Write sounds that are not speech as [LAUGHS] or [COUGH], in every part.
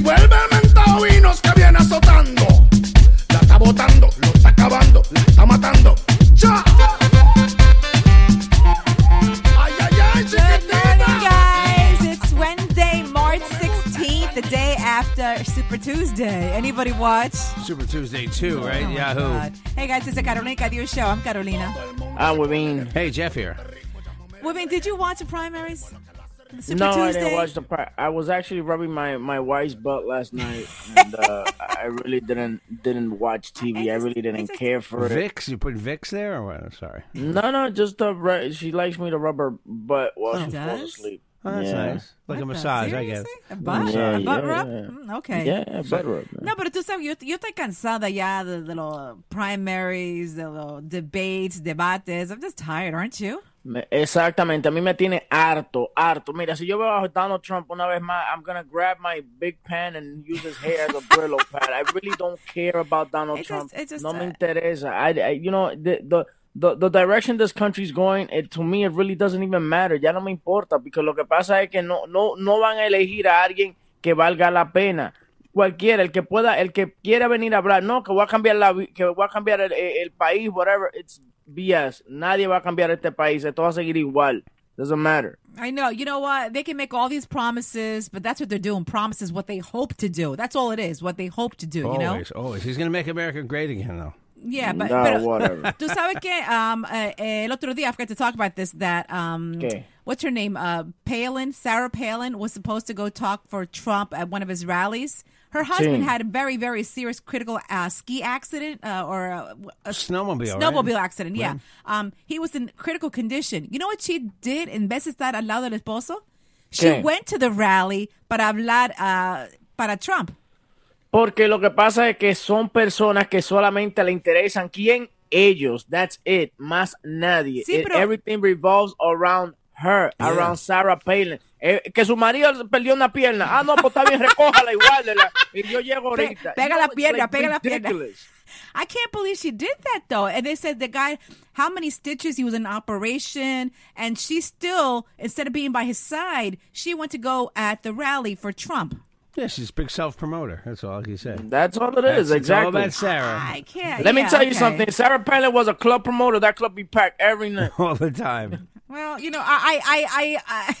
Y vuelve el mentado vinos que viene azotando. La está botando, lo está acabando, la está matando. ¡Cha! Ay, ay, ay, Good morning, guys. It's Wednesday, March 16th, the day after Super Tuesday. Anybody watch? Super Tuesday too, right? Oh, Yahoo. God. Hey, guys, it's the Carolina Cadillo Show. I'm Carolina. Ah, we mean, Hey, Jeff here. Women, did you watch the primaries? The Super no, I didn't watch the. Pri- I was actually rubbing my my wife's butt last night, [LAUGHS] and uh, I really didn't didn't watch TV. I really didn't care for it. Vicks? You put Vicks there or what? I'm sorry. No, no, just uh, ru- she likes me to rub her butt while Oh, she falls asleep. Oh, that's yeah. nice. Like a What the- massage, I guess. seriously? A butt, Yeah, a butt yeah, rub? yeah. Mm, okay. Yeah, butt rub. man. No, pero tú sabes, yo, yo estoy cansada ya de, de los primaries, de los debates, debates. I'm just tired, aren't you? Me- Exactamente, a mí me tiene harto, harto. Mira, si yo veo a Donald Trump una vez más, I'm gonna grab my big pen and use his hair as a Brillo pad. I really don't care about Donald It just- Trump. it just, no me interesa. I, I- you know, the, the, the, the direction this country's going, it, to me, it really doesn't even matter. Ya no me importa, porque lo que pasa es que no, no, no van a elegir a alguien que valga la pena. Cualquiera, el que pueda, el que quiera venir a hablar, no, que voy a cambiar la, que voy a cambiar el, el país, whatever, it's BS. Nadie va a cambiar este país, esto va a seguir igual. Doesn't matter. I know. You know what? They can make all these promises, but that's what they're doing. Promises what they hope to do. That's all it is. What they hope to do. You know? Always, always. He's going to make America great again, though. Yeah, but, No, pero- whatever. [LAUGHS] Tú sabes que um, eh, eh, el otro día I forgot to talk about this. That um, ¿Qué? what's her name? Uh, Palin, Sarah Palin was supposed to go talk for Trump at one of his rallies. Her husband Sí. had a very, very serious critical uh, ski accident uh, or a, a Snowmobile, right? snowmobile accident. Yeah, um, he was in critical condition. You know what she did in vez de estar al lado del esposo? She ¿Qué? went to the rally para hablar uh, para Trump. Porque lo que pasa es que son personas que solamente le interesan quién ellos. That's it. Más nadie. Sí, It- pero- everything revolves around her, Yeah. around Sarah Palin. Eh, que su marido perdió una pierna. Ah, no, pues está bien, recójala igual. de y yo llego Pe- ahorita. pega You la know, it's pierna, like pega la pierna. I can't believe she did that though. And they said the guy, how many stitches he was in operation, and she still, instead of being by his side, she went to go at the rally for Trump. Yeah, she's a big self promoter. That's all he said. That's all it That's is, it's all exactly. about Sarah I can't. Let me yeah, tell you something. Sarah Palin was a club promoter. That club be packed every [LAUGHS] night. all the time. Well, you know, I, I, I, I,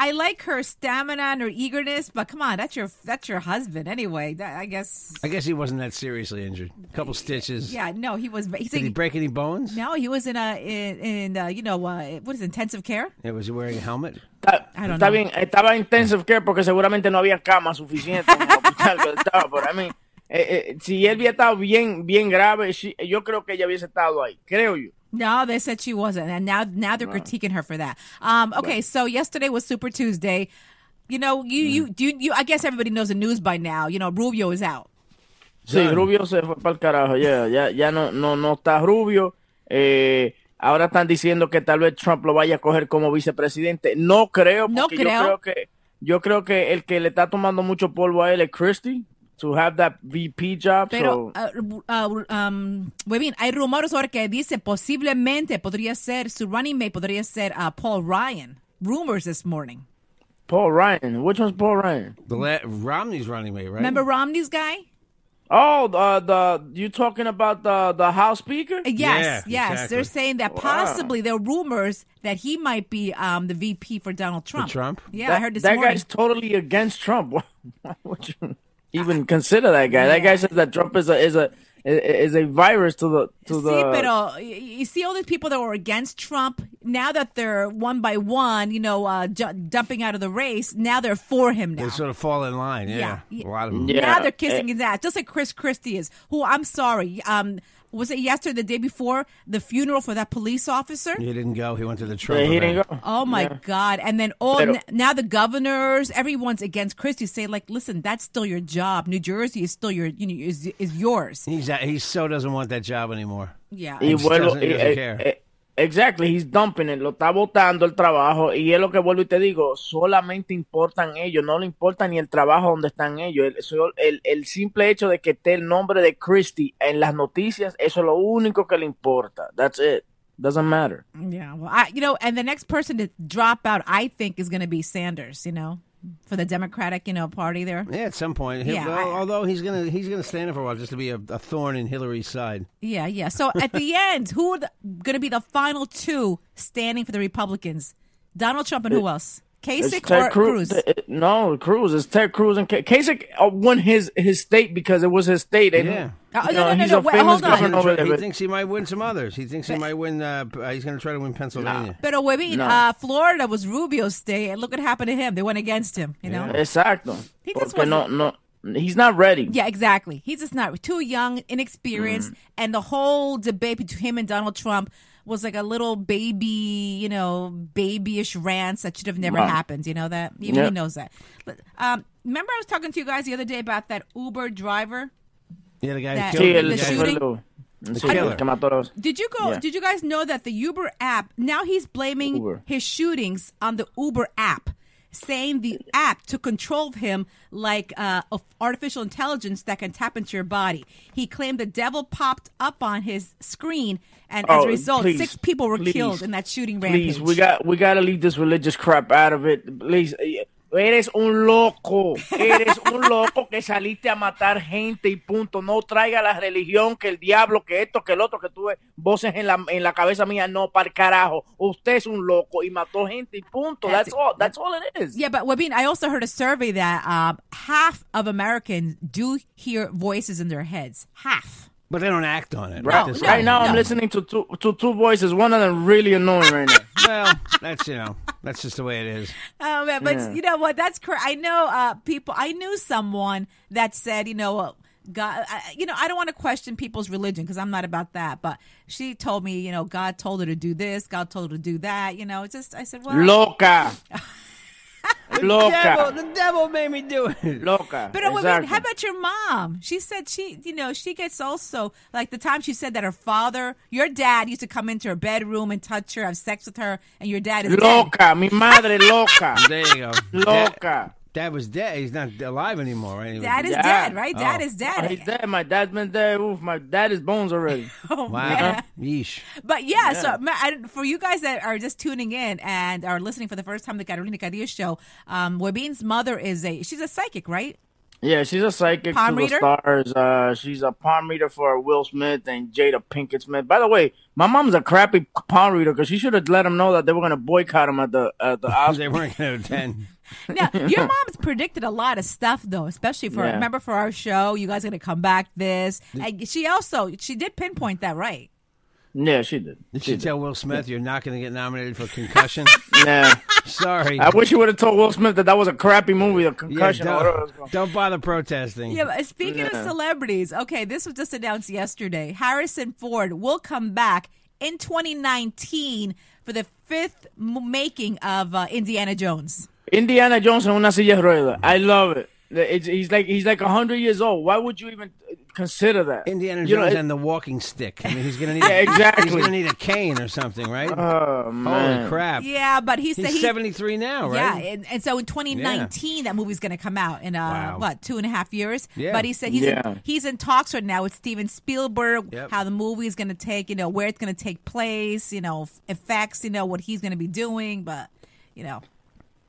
I like her stamina and her eagerness, but come on, that's your, that's your husband anyway. That, I guess. I guess he wasn't that seriously injured. A couple stitches. Yeah, no, he was. He's Did he break any bones? no, he was in a in, in uh, you know uh, what is intensive care? Yeah, was he wearing a helmet? Está, I don't está know. bien, estaba en intensive care porque seguramente no había cama suficiente en el hospital que él estaba, pero I mean, eh, eh, si él hubiera estado bien, bien grave, she- yo creo que ella hubiese estado ahí, creo yo. No, they said she wasn't, and now now they're critiquing her for that. Um, okay, so yesterday was Super Tuesday. You know, you you do you, you. I guess everybody knows the news by now. You know, Rubio is out. Sí, Done. Rubio se fue para el carajo, ya, ya, ya no, no, no está Rubio. Eh, ahora están diciendo que tal vez Trump lo vaya a coger como vicepresidente. No creo, No porque creo. yo creo que yo creo que el que le está tomando mucho polvo a él es Christie to have that VP job. Pero, so- uh, uh, um, muy bien, hay rumores ahora que dice posiblemente podría ser su running mate podría ser uh, Paul Ryan. Rumors this morning. Paul Ryan, which one's Paul Ryan? The la- Romney's running mate, right? Remember Romney's guy? Oh, the the you talking about the the House Speaker? Yes, Yeah, yes. exactly. They're saying that possibly there are rumors that he might be um, the VP for Donald Trump. Trump? Yeah, that, I heard this that morning. guy's totally against Trump. Why, why would you even consider that guy? That guy says that Trump is a is a is a virus to the to See, the. pero y- you see all these people that were against Trump. Now that they're one by one, you know, uh, ju- dumping out of the race, now they're for him now. They sort of fall in line. Yeah, Yeah. a lot of them. Yeah. Now they're kissing his ass, just like Chris Christie is. Who I'm sorry, um, was it yesterday, the day before the funeral for that police officer? He didn't go. He went to the Trump. Yeah, he event. didn't go. Oh my Yeah. God! And then all n- now the governors, everyone's against Christie. Say like, listen, that's still your job. New Jersey is still your, you know, is is yours. He's he so doesn't want that job anymore. Yeah. Y just doesn't- he doesn't eh, care. eh, Exactly, he's dumping it, lo está botando el trabajo y es lo que vuelvo y te digo, solamente importan ellos, no le importa ni el trabajo donde están ellos, el, el, el simple hecho de que esté el nombre de Christie en las noticias, eso es lo único que le importa, that's it, doesn't matter. Yeah, well, I, you know, and the next person to drop out, I think, is going to be Sanders. You know, for the Democratic, you know, party there. Yeah, at some point. Yeah, well, I- although he's gonna he's gonna stand for a while just to be a, a thorn in Hillary's side. Yeah, yeah. So at the [LAUGHS] end, who are going to be the final two standing for the Republicans? Donald Trump and who else? It's Kasich Ted or Cruz. Cruz? No, Cruz. It's Ted Cruz and Ka- Kasich uh, won his his state because it was his state. And, Yeah. Oh, no, know, no, no, he's no, a wait, famous hold on. governor over he thinks he might win some others. He thinks he might win. Uh, uh, he's going to try to win Pennsylvania. But wait, wait, No. uh, Florida was Rubio's state, and look what happened to him. They went against him. You know. Exacto. He just Porque no, wasn't- no, he's not ready. Yeah, exactly. He's just not too young, inexperienced, and the whole debate between him and Donald Trump was like a little baby, you know, babyish rants that should have never Right. happened. You know that even Yeah. he knows that. But, um, remember, I was talking to you guys the other day about that Uber driver. Yeah, the guy That- killed the the guy. shooting? el- sí, killer. el que mató a los- Did you go? Yeah. Did you guys know that the Uber app now he's blaming Uber. his shootings on the Uber app, saying the app to control him like uh, of artificial intelligence that can tap into your body. He claimed the devil popped up on his screen, and as Oh, a result, please, six people were please, killed in that shooting rampage. Please, we got we got to leave this religious crap out of it. Please, eres un loco, eres un loco que saliste a matar gente y punto. No traiga la religión, que el diablo, que esto, que el otro, que tuve voces en la en la cabeza mía. No, para carajo. Usted es un loco y mató gente y punto. That's all. That's all it is. Yeah, but Wabin, I also heard a survey that um, half of Americans do hear voices in their heads. Half. But they don't act on it. Right, This- right now, no. I'm listening to two to two voices. One of them really annoying right now. [LAUGHS] Well, that's you know, that's just the way it is. Oh man, but Yeah. you know what? That's correct. I know uh, people. I knew someone that said, you know, uh, God. I, you know, I don't want to question people's religion because I'm not about that. But she told me, you know, God told her to do this. God told her to do that. You know, it's just. I said, well, Loca. [LAUGHS] Devil, Loca. the devil made me do it. Loca. But wait, Exactly. wait, how about your mom? She said she, you know, she gets also like the time she said that her father, your dad, used to come into her bedroom and touch her, have sex with her, and your dad is dead. Loca, mi madre loca. There you go. Loca. Dad, Dad was dead. He's not alive anymore, right? Dad is Yeah. dead, right? Dad Oh. is dead. Oh, he's dead. My dad's been dead. Oof, my dad is bones already. [LAUGHS] Oh, Wow. man. Yeesh. But yeah, so I, for you guys that are just tuning in and are listening for the first time to the Carolina Cadillo show, um, Webin's mother is a she's a psychic, right? Yeah, she's a psychic Palm to reader? the stars. Uh, she's a palm reader for Will Smith and Jada Pinkett Smith. By the way, my mom's a crappy palm reader because she should have let them know that they were going to boycott him at the at the [LAUGHS] Oscars. They weren't going to attend. [LAUGHS] Now, your mom's predicted a lot of stuff though, especially for Yeah. remember for our show, you guys are gonna come back this. And she also she did pinpoint that right. yeah, she did. Did she tell Will Smith you're not going to get nominated for concussion? [LAUGHS] Yeah, Sorry. I wish you would have told Will Smith that that was a crappy movie, The Yeah, Concussion. or whatever it was don't, don't bother protesting. Yeah, but speaking of celebrities, okay, this was just announced yesterday. Harrison Ford will come back in 2019 for the fifth m- making of uh, Indiana Jones. Indiana Jones en una silla de ruedas. I love it. It's, he's like he's like hundred years old. Why would you even consider that? Indiana You know, Jones it- and the walking stick. I mean, he's going to need. [LAUGHS] Yeah, exactly. He's going to need a cane or something, right? Oh man, Holy crap! Yeah, but he said He's he 73 now, Yeah, right? and, and so in 2019, that movie's going to come out in uh, Wow. what two and a half years. Yeah. But he said he's Yeah. in, he's in talks right now with Steven Spielberg. Yep. How the movie is going to take, you know, where it's going to take place, you know, effects, you know, what he's going to be doing. But you know,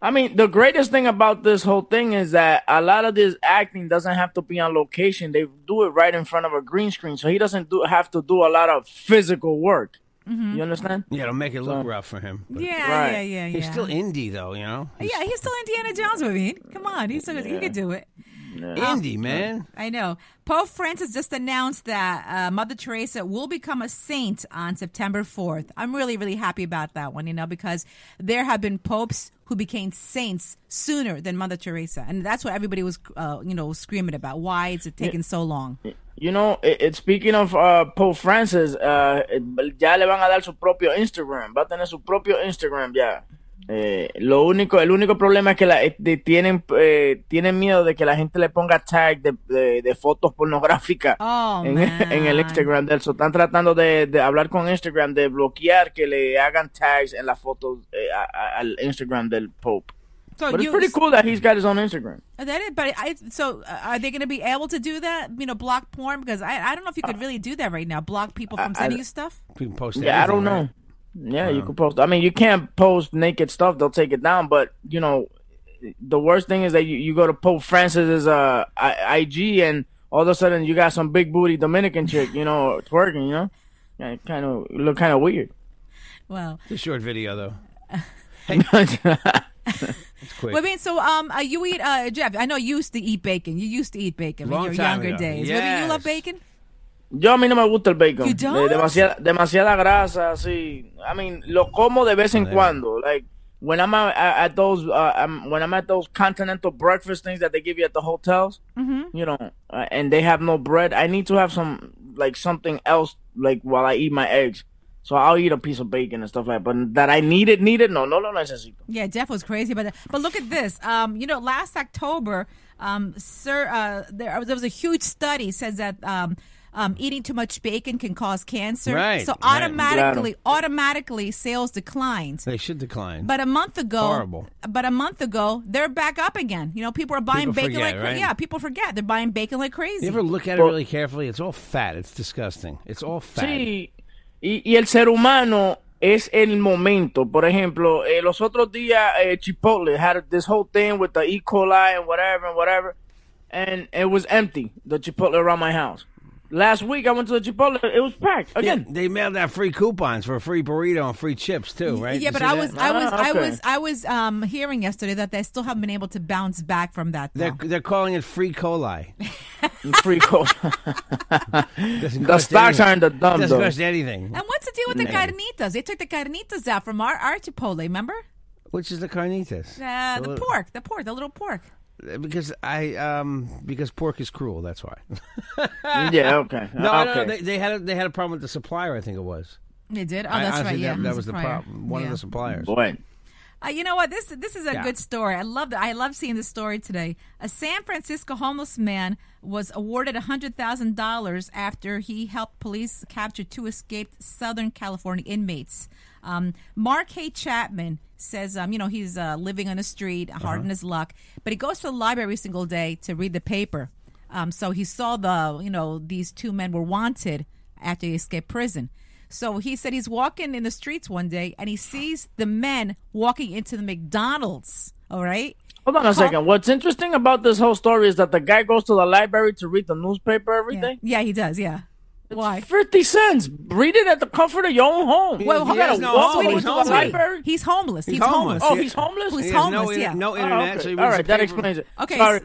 I mean, the greatest thing about this whole thing is that a lot of this acting doesn't have to be on location. They do it right in front of a green screen, so he doesn't do have to do a lot of physical work. Mm-hmm. You understand? Yeah, it'll make it look rough for him. but- Yeah, Right. yeah, yeah, yeah. He's still indie though, you know. He's yeah, he's still Indiana Jones. I mean, come on, he's still, he could do it. Indie, man. I know. Pope Francis just announced that uh, Mother Teresa will become a saint on September 4th. I'm really, really happy about that one, you know, because there have been popes who became saints sooner than Mother Teresa. And that's what everybody was, uh, you know, screaming about. Why is it taking so long? You know, it, it- speaking of uh, Pope Francis, uh, ya le van a dar su propio Instagram. Va a tener su propio Instagram ya. Eh, lo único, el único problema es que la, eh, de- tienen, eh, tienen miedo de que la gente le ponga tag de, de- de fotos pornográficas Oh, en, [LAUGHS] en el Instagram de él. So, están tratando de, de hablar con Instagram, de bloquear que le hagan tags en las fotos eh, al Instagram del Pope. So But it's you- pretty cool that he's got his own Instagram. That is, but I, so uh, are they going to be able to do that? You know, block porn because I, I don't know if you could really do that right now. Block people from I- sending you stuff. You can post Yeah, I don't anything, know. right? Yeah, you can post. I mean, you can't post naked stuff; they'll take it down. But you know, the worst thing is that you, you go to Pope Francis's uh I- IG, and all of a sudden you got some big booty Dominican chick, you know, [LAUGHS] twerking. You know, yeah, kind of look kind of weird. Well, It's a short video though. [LAUGHS] [LAUGHS] It's quick. Well, I mean, so um, uh, you eat uh, Jeff. I know you used to eat bacon. You used to eat bacon Long in your time younger ago. days. Well, I mean, you love bacon. Yo a mí no me gusta el bacon. You Eh, don't? demasiada, demasiada grasa, sí. I mean, lo como de vez en cuando. Like when I'm at, at those, uh, um, when I'm at those continental breakfast things that they give you at the hotels, Mm-hmm. you know, uh, and they have no bread. I need to have some like something else, like while I eat my eggs. So I'll eat a piece of bacon and stuff like that. But that I need it, need it, no, no lo necesito. Yeah, Jeff was crazy about that. But look at this. Um, you know, last October, um, sir, uh, there, there was a huge study says that um, um, eating too much bacon can cause cancer. Right, So right. automatically, automatically, sales declined. They should decline. But a month ago, Horrible. But a month ago, they're back up again. You know, people are buying People bacon forget, like cra- right? yeah, people forget they're buying bacon like crazy. you ever look at it really carefully? It's all fat. It's disgusting. It's all fat. Sí, y, y el ser humano es el momento. Por ejemplo, eh, los otros días eh, Chipotle had this whole thing with the E. coli and whatever and whatever, and it was empty. The Chipotle around my house. Last week I went to the Chipotle, it was packed Yeah, again. they mailed out free coupons for a free burrito and free chips too, right? Yeah, You but I was, I was, Ah, I okay. was, I was um, hearing yesterday that they still haven't been able to bounce back from that. They're they're calling it free coli. [LAUGHS] Free cola. [LAUGHS] Doesn't the cost stocks anything. aren't the dumb Doesn't though. cost anything. And what's the deal with the carnitas? They took the carnitas out from our, our Chipotle, remember? Which is the carnitas? Uh, the little- pork, the pork, the little pork. Because I um because pork is cruel. That's why. [LAUGHS] yeah, okay. [LAUGHS] no, okay. no, no, they, they had a, they had a problem with the supplier. I think it was. They did. Oh, I- that's honestly, right. Yeah, that, that was the supplier. problem. One Yeah. of the suppliers. Boy. Uh, you know what? This this is a Yeah. good story. I love I love seeing this story today. A San Francisco homeless man was awarded hundred thousand dollars after he helped police capture two escaped Southern California inmates. Um, Mark Hay Chapman says, um, you know, he's uh, living on the street, hard on his luck, but he goes to the library every single day to read the paper. Um, so he saw the, you know, these two men were wanted after they escaped prison. So he said he's walking in the streets one day and he sees the men walking into the McDonald's. All right. Hold on a second. What's interesting about this whole story is that the guy goes to the library to read the newspaper every Yeah. day. yeah, he does. Yeah. Why? Fifty cents. Read it at the comfort of your own home. Well, you he has no home. over He's to homeless. He's homeless. He's, He's homeless. homeless. Oh, he's homeless. He's homeless, no, yeah. no Oh, internet. okay. So he All reads right, the that paper. explains it. Okay, Sorry,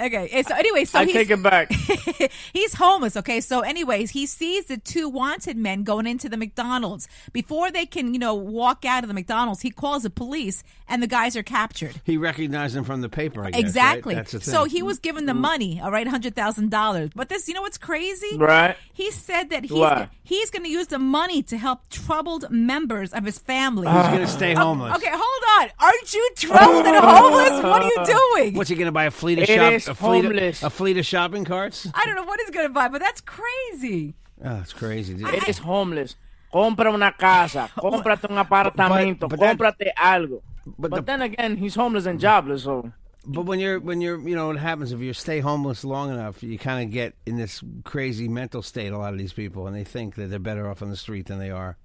Okay. Eh, so anyway, so I he's, take it back. [LAUGHS] he's homeless. Okay. So, anyways, he sees the two wanted men going into the McDonald's. Before they can, you know, walk out of the McDonald's, he calls the police, and the guys are captured. He recognized them from the paper. I guess, Exactly. Right? That's the thing. So he was given the mm-hmm. money, all right, hundred thousand dollars. But this, you know, what's crazy? Right. He said that he's What? he's going to use the money to help troubled members of his family. He's gonna stay Oh, homeless. okay, hold on. Aren't you troubled and homeless? What are you [LAUGHS] doing? What's he gonna buy? A fleet of It shop? is a fleet homeless. Of, a fleet of shopping carts? I don't know what he's going to buy, but that's crazy. Oh, that's crazy. dude. Eres homeless. Compra una casa. [LAUGHS] Cómprate un apartamento. But- but that- cómprate algo. but But, the- then again, he's homeless and jobless. So But when you're when you're you know what happens if you stay homeless long enough, you kind of get in this crazy mental state. A lot of these people, and they think that they're better off on the street than they are.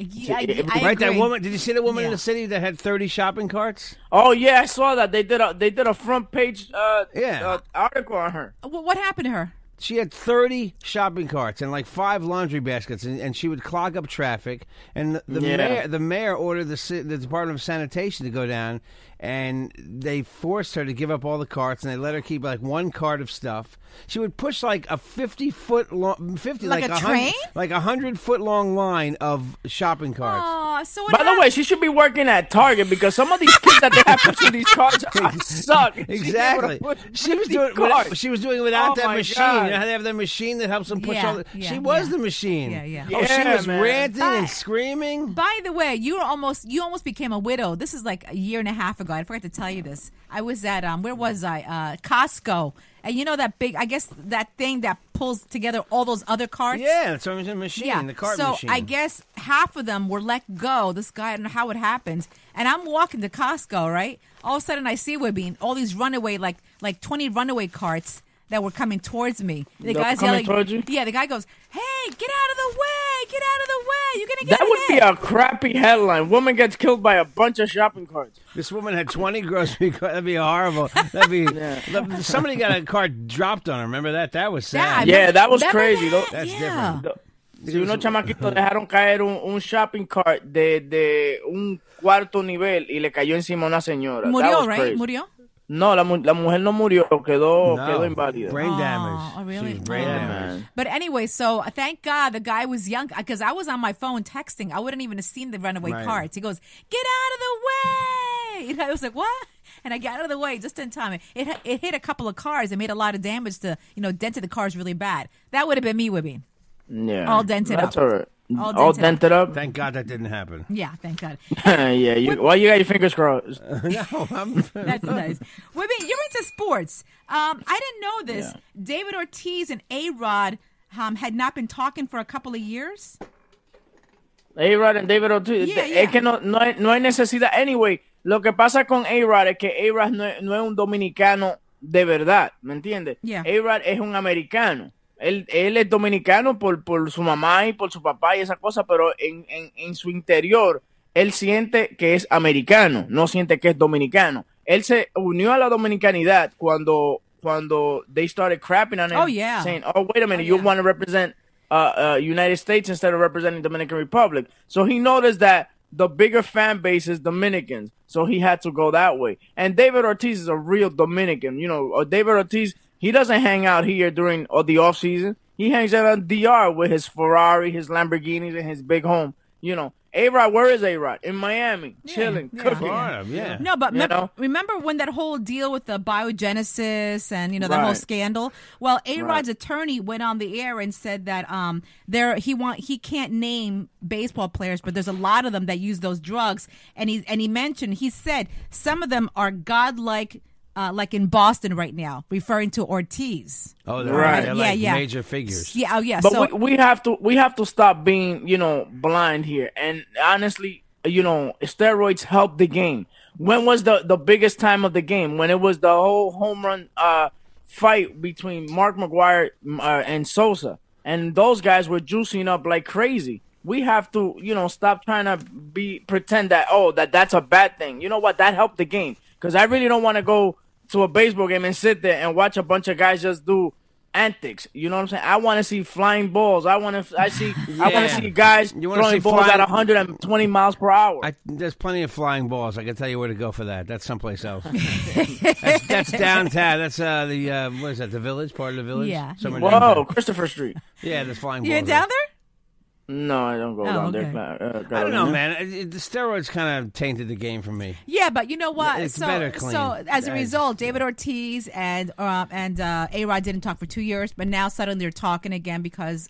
Yeah, I, I right, that woman. Did you see the woman in the city that had thirty shopping carts? Oh yeah, I saw that. They did a they did a front page uh, Yeah. uh, article on her. Wh- What happened to her? She had 30 shopping carts and like five laundry baskets, and, and she would clog up traffic. And the, the Yeah. mayor, the mayor ordered the the Department of Sanitation to go down, and they forced her to give up all the carts, and they let her keep like one cart of stuff. She would push like a 50 foot long, 50 Like like, a train? like a hundred foot long line of shopping carts. So what By the way, she should be working at Target because some of these kids that they have pushing these carts are [LAUGHS] suck. She's able to Exactly. She was doing. cards. Without, she was doing without Oh that my machine. God. You know how they have that machine that helps them push Yeah, all. The, yeah, she was yeah. the machine. Yeah, yeah. Oh, she Yeah, was man. ranting and screaming. By the way, you were almost you almost became a widow. This is like a year and a half ago. I forgot to tell you this. I was at um where was I? Uh Costco. And you know that big I guess that thing that pulls together all those other carts? Yeah, it's a machine. Yeah. The cart so machine. I guess half of them were let go. This guy, I don't know how it happened. And I'm walking to Costco, right? All of a sudden, I see we Wibby, all these runaway, like like 20 runaway carts that were coming towards me. The They're guy's coming yelling. towards you? Yeah, the guy goes, "Hey, get out of the way! Get out of the way! You're gonna get That would be a crappy headline. Woman gets killed by a bunch of shopping carts. This woman had 20 grocery carts. That'd be horrible. That'd be. the- Somebody got a cart dropped on her. Remember that? That was sad. Yeah, remember- that was remember crazy, that? That's yeah. different. Si unos chamaquitos dejaron caer un, un shopping cart de, de un cuarto nivel y le cayó encima una señora. Murió, right? crazy. Murió. No, la, mu- la mujer no murió, quedó, No, quedó inválida. Brain Oh, damage. oh, really? She was brain. Yeah, damage. man. But anyway, so uh, thank God the guy was young because I was on my phone texting. I wouldn't even have seen the runaway Right. carts. He goes, "Get out of the way!" And [LAUGHS] I was like, "What?" And I got out of the way just in time. It it, it hit a couple of cars. It made a lot of damage to you know dented the cars really bad. That would have been me, Wibby. Yeah. All dented That's up. all right. All All dented dented up? Thank God that didn't happen. Yeah, thank God. [LAUGHS] yeah, you, why you got your fingers crossed? [LAUGHS] no, I'm. [LAUGHS] That's nice. Wibby, you're into sports. Um, I didn't know this. David Ortiz and A Rod um, had not been talking for a couple of years. A-Rod and David Ortiz. Yeah, yeah. es que no, no, hay, no hay necesidad. Anyway, lo que pasa con A-Rod es que A-Rod no, es- no es un dominicano de verdad, ¿me entiendes? Yeah. A-Rod es un americano. Él, él es dominicano por, por su mamá y por su papá y esa cosa, pero en, en, en su interior él siente que es americano, no siente que es dominicano. Él se unió a la dominicanidad cuando, cuando they started crapping on him, Oh, yeah. saying, oh, wait a minute, Oh, you yeah. want to represent uh, uh, United States instead of representing Dominican Republic. So he noticed that the bigger fan base is Dominicans, so he had to go that way. And David Ortiz is a real Dominican. You know, David Ortiz, he doesn't hang out here during uh, the off season. He hangs out on DR with his Ferrari, his Lamborghinis, and his big home. You know, A Rod, where is A Rod? In Miami, chilling, yeah. cooking. Florida, yeah. No, but You remember, when that whole deal with the biogenesis and you know that whole scandal? Well, A Rod's Right. attorney went on the air and said that um there he want he can't name baseball players, but there's a lot of them that use those drugs, and he and he mentioned he said some of them are godlike. Uh, like in Boston right now, referring to Ortiz. Oh, they're, Right. they're Yeah, like yeah. major figures. Yeah, oh yeah. But so we, we have to we have to stop being you know blind here. And honestly, you know, steroids help the game. When was the the biggest time of the game? When it was the whole home run uh, fight between Mark McGwire uh, and Sosa, and those guys were juicing up like crazy. We have to, you know, stop trying to be pretend that oh that that's a bad thing. You know what? That helped the game because I really don't want to go to a baseball game and sit there and watch a bunch of guys just do antics. You know what I'm saying? I want to see flying balls. I want to. I see. I want to see guys You throwing see balls flying- at 120 miles per hour. I, there's plenty of flying balls. I can tell you where to go for that. That's someplace else. [LAUGHS] that's, that's downtown. That's uh, the uh, what is that? The village, part of the village. Yeah. Somewhere Whoa, downtown. Christopher Street. Yeah, there's flying you balls. been down there? No, I don't go Oh, down okay. there. Uh, I don't know, man. It, it- the steroids kind of tainted the game for me. Yeah, but you know what? It's so, better clean. so as a result, David Ortiz and uh, and uh, A Rod didn't talk for two years, but now suddenly they're talking again because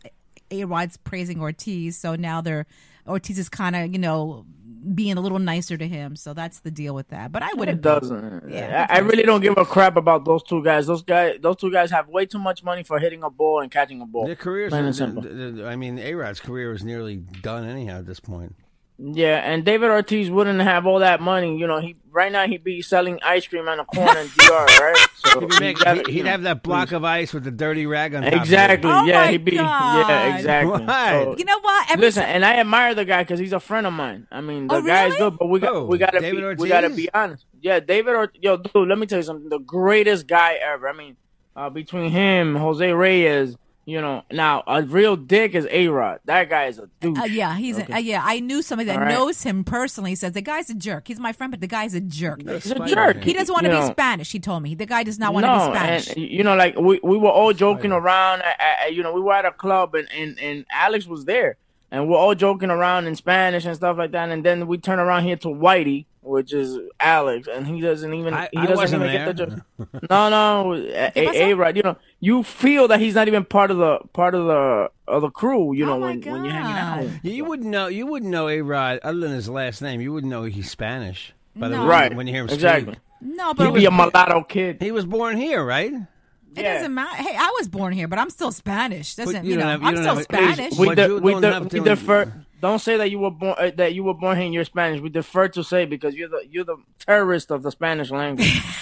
A Rod's praising Ortiz. So now they're Ortiz is kind of you know being a little nicer to him. So that's the deal with that. But I wouldn't. doesn't. Yeah, I, I really don't give a crap about those two guys. Those guys, those two guys have way too much money for hitting a ball and catching a ball. Their careers, are- simple. the- the- I mean, A Rod's career is nearly done anyhow at this point. Yeah, and David Ortiz wouldn't have all that money. You know, he right now he'd be selling ice cream on the corner in DR, [LAUGHS] right? So He'd, make- he gotta- he'd you know, have that block of ice with the dirty rag on top. of it. Exactly. Oh yeah, my he'd be. God. Yeah, exactly. What? So- You know what? Every Listen, ti- and I admire the guy because he's a friend of mine. I mean, the Oh, guy's really? good, but we got Who? we gotta David be, we gotta be honest. Yeah, David or yo, dude, let me tell you something. The greatest guy ever. I mean, uh, between him, Jose Reyes, you know, now a real dick is A Rod. That guy is a dude. Uh, yeah, he's a, uh, yeah. I knew somebody that All right. knows him personally. Says the guy's a jerk. He's my friend, but the guy's a jerk. He's a Spider-Man. jerk. He doesn't want to be know, Spanish. He told me the guy does not want no, to be Spanish. and you know, like we, we were all joking around. At, at, you know, we were at a club and, and, and Alex was there, and we're all joking around in Spanish and stuff like that. And then we turn around here to Whitey, which is Alex, and he doesn't even I- he I doesn't wasn't even get the there. joke. No, no, [LAUGHS] a, pasó? a, right. You know, you feel that he's not even part of the part of the of the crew. You oh know, Oh my when when you're hanging out. Yeah, You wouldn't know. You wouldn't know A Rod other than his last name. You wouldn't know he's Spanish. By the way, Right. when you hear him exactly. speak. no, but He'd be a mulatto kid. He was born here, right? it Yeah. doesn't matter. Hey, I was born here, but I'm still Spanish. Doesn't you you, know? have- you I'm still have Spanish. Please, We, But de- you we, de- we to- defer. Don't say that you were born uh, that you were born here and you're Spanish. We defer to say because you're the you're the terrorist of the Spanish language. [LAUGHS]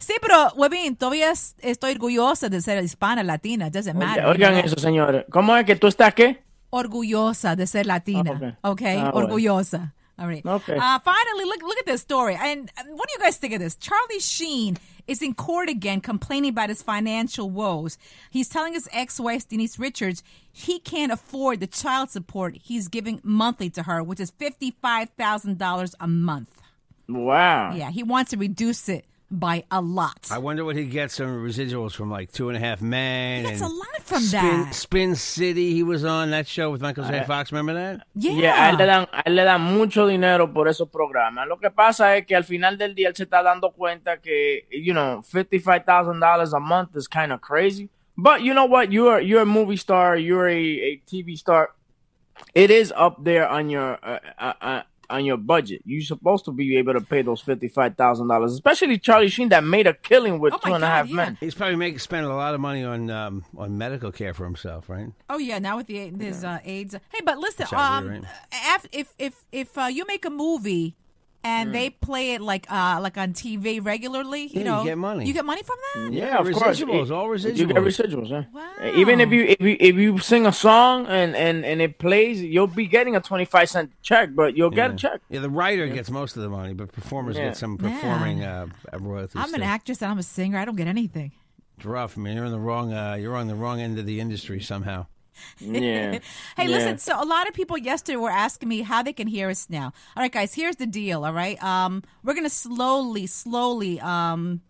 Sí, pero, Webin, todavía es- estoy orgullosa de ser hispana, latina. It doesn't matter. you Oigan know? eso, señores. ¿Cómo es que tú estás qué? orgullosa de ser latina. okay. Okay, Ah, bueno. All right. Okay. Uh, finally, look look at this story. And uh, what do you guys think of this? Charlie Sheen is in court again, complaining about his financial woes. He's telling his ex-wife Denise Richards he can't afford the child support he's giving monthly to her, which is fifty-five thousand dollars a month. Wow. Yeah, he wants to reduce it by a lot. I wonder what he gets some residuals from, like Two and a Half Men. He gets a lot from Spin, that. Spin City. He was on that show with Michael J. Fox. Remember that? yeah. Yeah, a él, le dan, a él le dan mucho dinero por esos programas. Lo que pasa es que al final del día él se está dando cuenta que, you know, $55,000 a month is kind of crazy. But you know what? You're you're a movie star. You're a, a TV star. It is up there on your uh, uh, uh, on your budget. You're supposed to be able to pay those fifty-five thousand dollars, especially Charlie Sheen that made a killing with Oh my Two and a Half yeah. Men. He's probably making spending a lot of money on um, on medical care for himself, right? Oh yeah, now with the his uh, AIDS. Hey, but listen, That's um, right. if if if uh, you make a movie and they play it like uh like on TV regularly, you Yeah, you know, get money. You get money from that. Yeah, of course. residuals, all residuals. You get residuals. residuals, yeah. Wow. Even if you if you if you sing a song and and and it plays, you'll be getting a twenty five cent check, but you'll get a check. Yeah, the writer gets most of the money, but performers Yeah. get some performing uh, royalties. I'm an too. actress and I'm a singer. I don't get anything. It's rough, man. You're on the wrong. Uh, you're on the wrong end of the industry somehow. Yeah. [LAUGHS] Hey, Yeah. listen. So a lot of people yesterday were asking me how they can hear us now. All right, guys. Here's the deal. All right. Um, we're gonna slowly, slowly um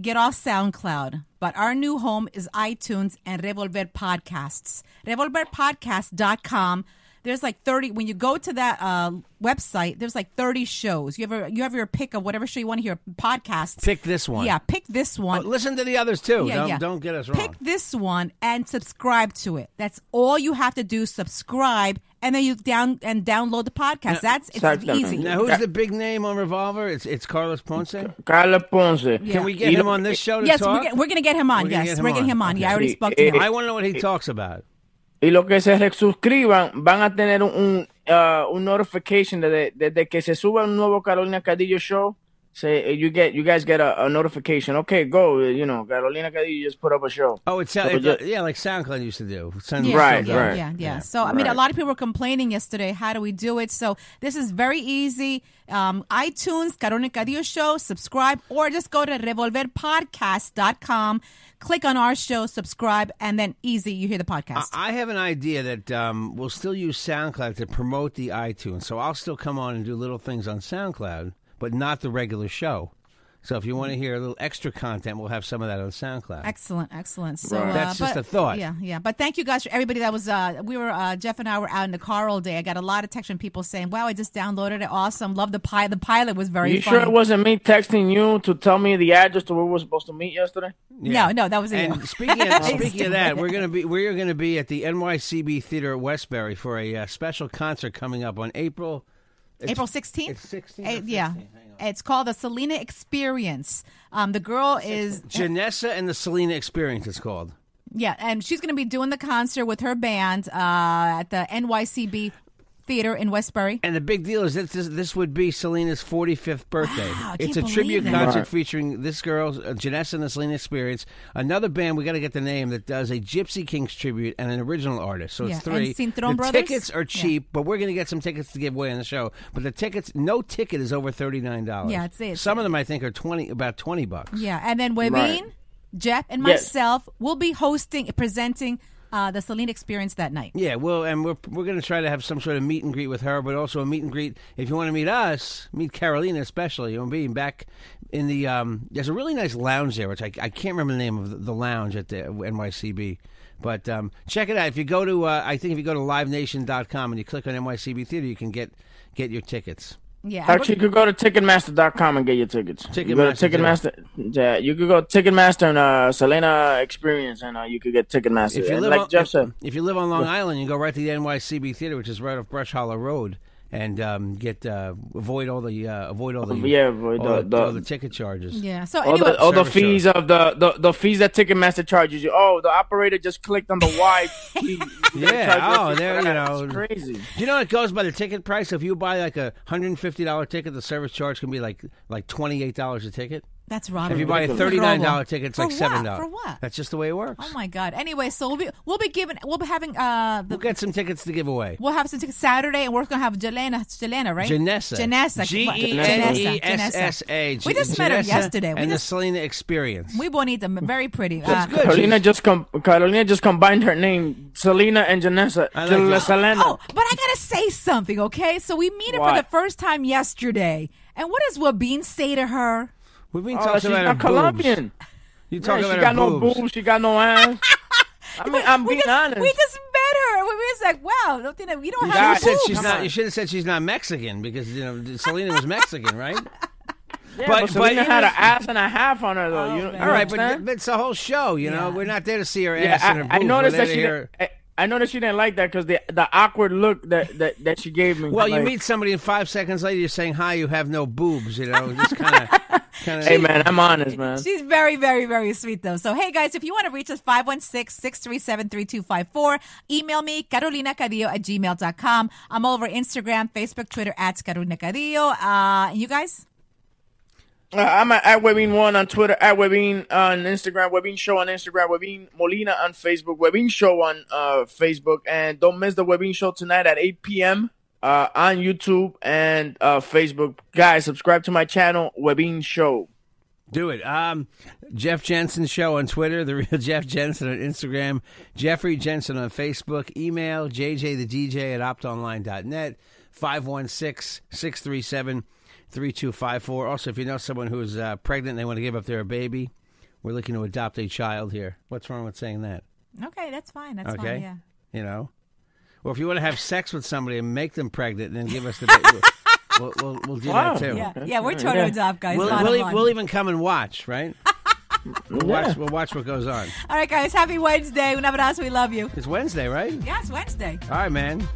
get off SoundCloud, but our new home is iTunes and Revolver Podcasts. RevolverPodcast.com. There's like 30 when you go to that uh, website, there's like 30 shows. You have a, you have your pick of whatever show you want to hear podcasts. Pick this one. Yeah, pick this one. But listen to the others too. Yeah, don't, yeah. don't get us wrong. Pick this one and subscribe to it. That's all you have to do. Subscribe, and then you down and download the podcast. That's it's Exactly. easy. now, who's the big name on Revolver? It's it's Carlos Ponce. Carlos Ponce. Yeah. Can we get You him on this show to yes, talk? we're, we're gonna get him on. We're gonna yes, get him we're getting him on. Okay. Yeah, I already spoke to him. I want to know what he talks about. Y lo que se suscriban van a tener un, uh, un notification desde, desde que se suba un nuevo Carolina Cadillo show. Say you get you guys get a, a notification. Okay, go. You know, Carolina Cadillo just put up a show. Oh, it's, So it's just- yeah, like SoundCloud used to do. Send Yeah, Right, yeah, right. Yeah, yeah. So, I mean, a lot of people were complaining yesterday. How do we do it? So, this is very easy. Um, iTunes, Carolina Cadillo Show, subscribe, or just go to revolverpodcast.com, click on our show, subscribe, and then easy, you hear the podcast. I I have an idea that um, we'll still use SoundCloud to promote the iTunes. So I'll still come on and do little things on SoundCloud, but not the regular show. So if you want to hear a little extra content, we'll have some of that on SoundCloud. Excellent, excellent. So Right. uh, That's just but- a thought. Yeah, yeah. But thank you guys for everybody that was. Uh, we were uh, Jeff and I were out in the car all day. I got a lot of text from people saying, "Wow, I just downloaded it. Awesome, love the pilot. The pilot was very you funny." sure it wasn't me texting you to tell me the address to where we were supposed to meet yesterday? No, no, that was you. And speaking of, [LAUGHS] speaking of that, we're gonna be we're gonna be at the NYCB Theater at Westbury for a uh, special concert coming up on April. It's- April 16th? It's 16th. Eh, or yeah. 15th? It's called the Selena Experience. Um, the girl is, Genessa and the Selena Experience. It's called. yeah, and she's going to be doing the concert with her band uh, at the NYCB Theater in Westbury. And the big deal is that this, this would be Selena's 45th birthday. Wow, I it's can't a tribute it. concert Right. featuring this girl, uh, Genessa and the Selena Experience. Another band, we got to get the name, that does a Gypsy Kings tribute and an original artist. So Yeah, it's three. and Cintrón the Brothers? tickets are Yeah. cheap, but we're going to get some tickets to give away on the show. But the tickets, no ticket is over $39. Yeah, it's- it's- Some of them, I think, are 20 about 20 bucks. Yeah, and then Webin, Right. Jeff, and Yes. myself will be hosting, presenting uh, the Selena Experience that night. Yeah, well, and we're we're going to try to have some sort of meet and greet with her, but also a meet and greet. If you want to meet us, meet Carolina especially. You'll be back in the. Um, there's a really nice lounge there, which I, I can't remember the name of the, the lounge at the NYCB. But um, check it out. If you go to, uh, I think if you go to livenation.com and you click on NYCB Theater, you can get get your tickets. Yeah, Actually, you could go to Ticketmaster.com and get your tickets. You go to Ticketmaster, Ticketmaster. Yeah, you could go to Ticketmaster and uh, Selena Experience, and uh, you could get Ticketmaster. If you And live like on, Jeff if, said, if you live on Long Island, you go right to the NYCB Theater, which is right off Brush Hollow Road, and um, get uh, avoid all the uh, avoid all the [LAUGHS] Yeah, avoid all the- the, the- all the ticket charges. yeah. So all anyway, the all the Service fees of the, the the fees that Ticketmaster charges you. Oh, the operator just clicked on the Y. [LAUGHS] key. Yeah, oh, there, you know. It's crazy. Do you know it goes by the ticket price? If you buy like a hundred and fifty dollar ticket, the service charge can be like like twenty eight dollars a ticket. That's robbery. If you buy a thirty nine dollar ticket, it's For like seven dollars. For what? That's just the way it works. Oh my God. Anyway, so we'll be we'll be giving we'll be having uh the We'll get some tickets to give away. We'll have some tickets Saturday, and we're gonna have Jelena, Jelena, right? Genessa. Genessa. G E N E S S A. We just met her yesterday. We And the just Selena Experience. muy bonita, very pretty. That's Uh, good. Carolina just com- Carolina just combined her name, Selena and Genessa. I like. Selena. Oh, but I gotta say something, okay? So we meet her for the first time yesterday, and what does Wabine say to her? We've been Oh, talking she's about her not boobs. Colombian. You Yeah, talking she about got her no boobs? boobs. She got no ass. [LAUGHS] I mean, I'm we being just, honest. We just met her. We was like, wow, don't think that we don't You have should have said boobs. she's Come not. on. You should have said she's not Mexican because you know Selena was Mexican, right? yeah, but- but, Selena but had an ass and a half on her, though. Oh, you, man. you All right, but understand? th- it's the whole show. You know, Yeah. we're not there to see her yeah, ass and her boobs. I, I noticed that she. to Didn't, I, I noticed she didn't like that because the the awkward look that, that, that she gave me. Well, you meet somebody and five seconds later you're saying hi. You have no boobs. You know, just kind of, kind of. Hey man, I'm honest, man. She's very, very, very sweet, though. So, hey, guys, if you want to reach us, 516-637-3254. Email me, Carolina carolinacadillo at gmail.com. I'm all over Instagram, Facebook, Twitter, at Carolina Cadillo. Uh, and you guys? Uh, I'm at, at Webin One on Twitter, at Webin on Instagram, Webin Show on Instagram, Webin Molina on Facebook, Webin Show on uh, Facebook, and don't miss the Webin Show tonight at 8 p.m. Uh, on YouTube and uh, Facebook. Guys, subscribe to my channel, Webin Show. Do it. Um, Jeff Jensen Show on Twitter, The [LAUGHS] Real Jeff Jensen on Instagram, Jeffrey Jensen on Facebook, email JJ the DJ at optonline.net, 516 637 3254. Also, if you know someone who's uh, pregnant and they want to give up their baby, we're looking to adopt a child here. What's wrong with saying that? Okay, that's fine. That's Okay. fine, yeah. You know? Or if you want to have sex with somebody and make them pregnant and then give us the baby, [LAUGHS] we'll, we'll, we'll do Wow. that too. Yeah, yeah, we're trying to Yeah. adopt, guys. We'll, we'll, e- we'll even come and watch, right? [LAUGHS] We'll, watch, we'll watch what goes on. All right, guys, happy Wednesday. Un abrazo, we love you. It's Wednesday, right? Yes, Wednesday. All right, man.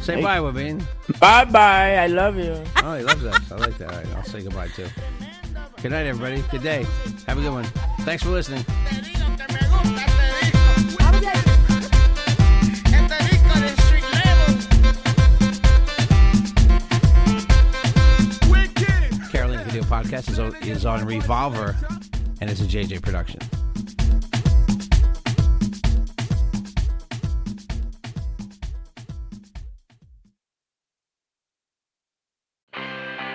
Say bye, Wabin. Bye bye. I love you. Oh, he loves us. I like that. All right, I'll say goodbye too. Good night, everybody. Good day. Have a good one. Thanks for listening. Is on Revolver and it's a JJ production.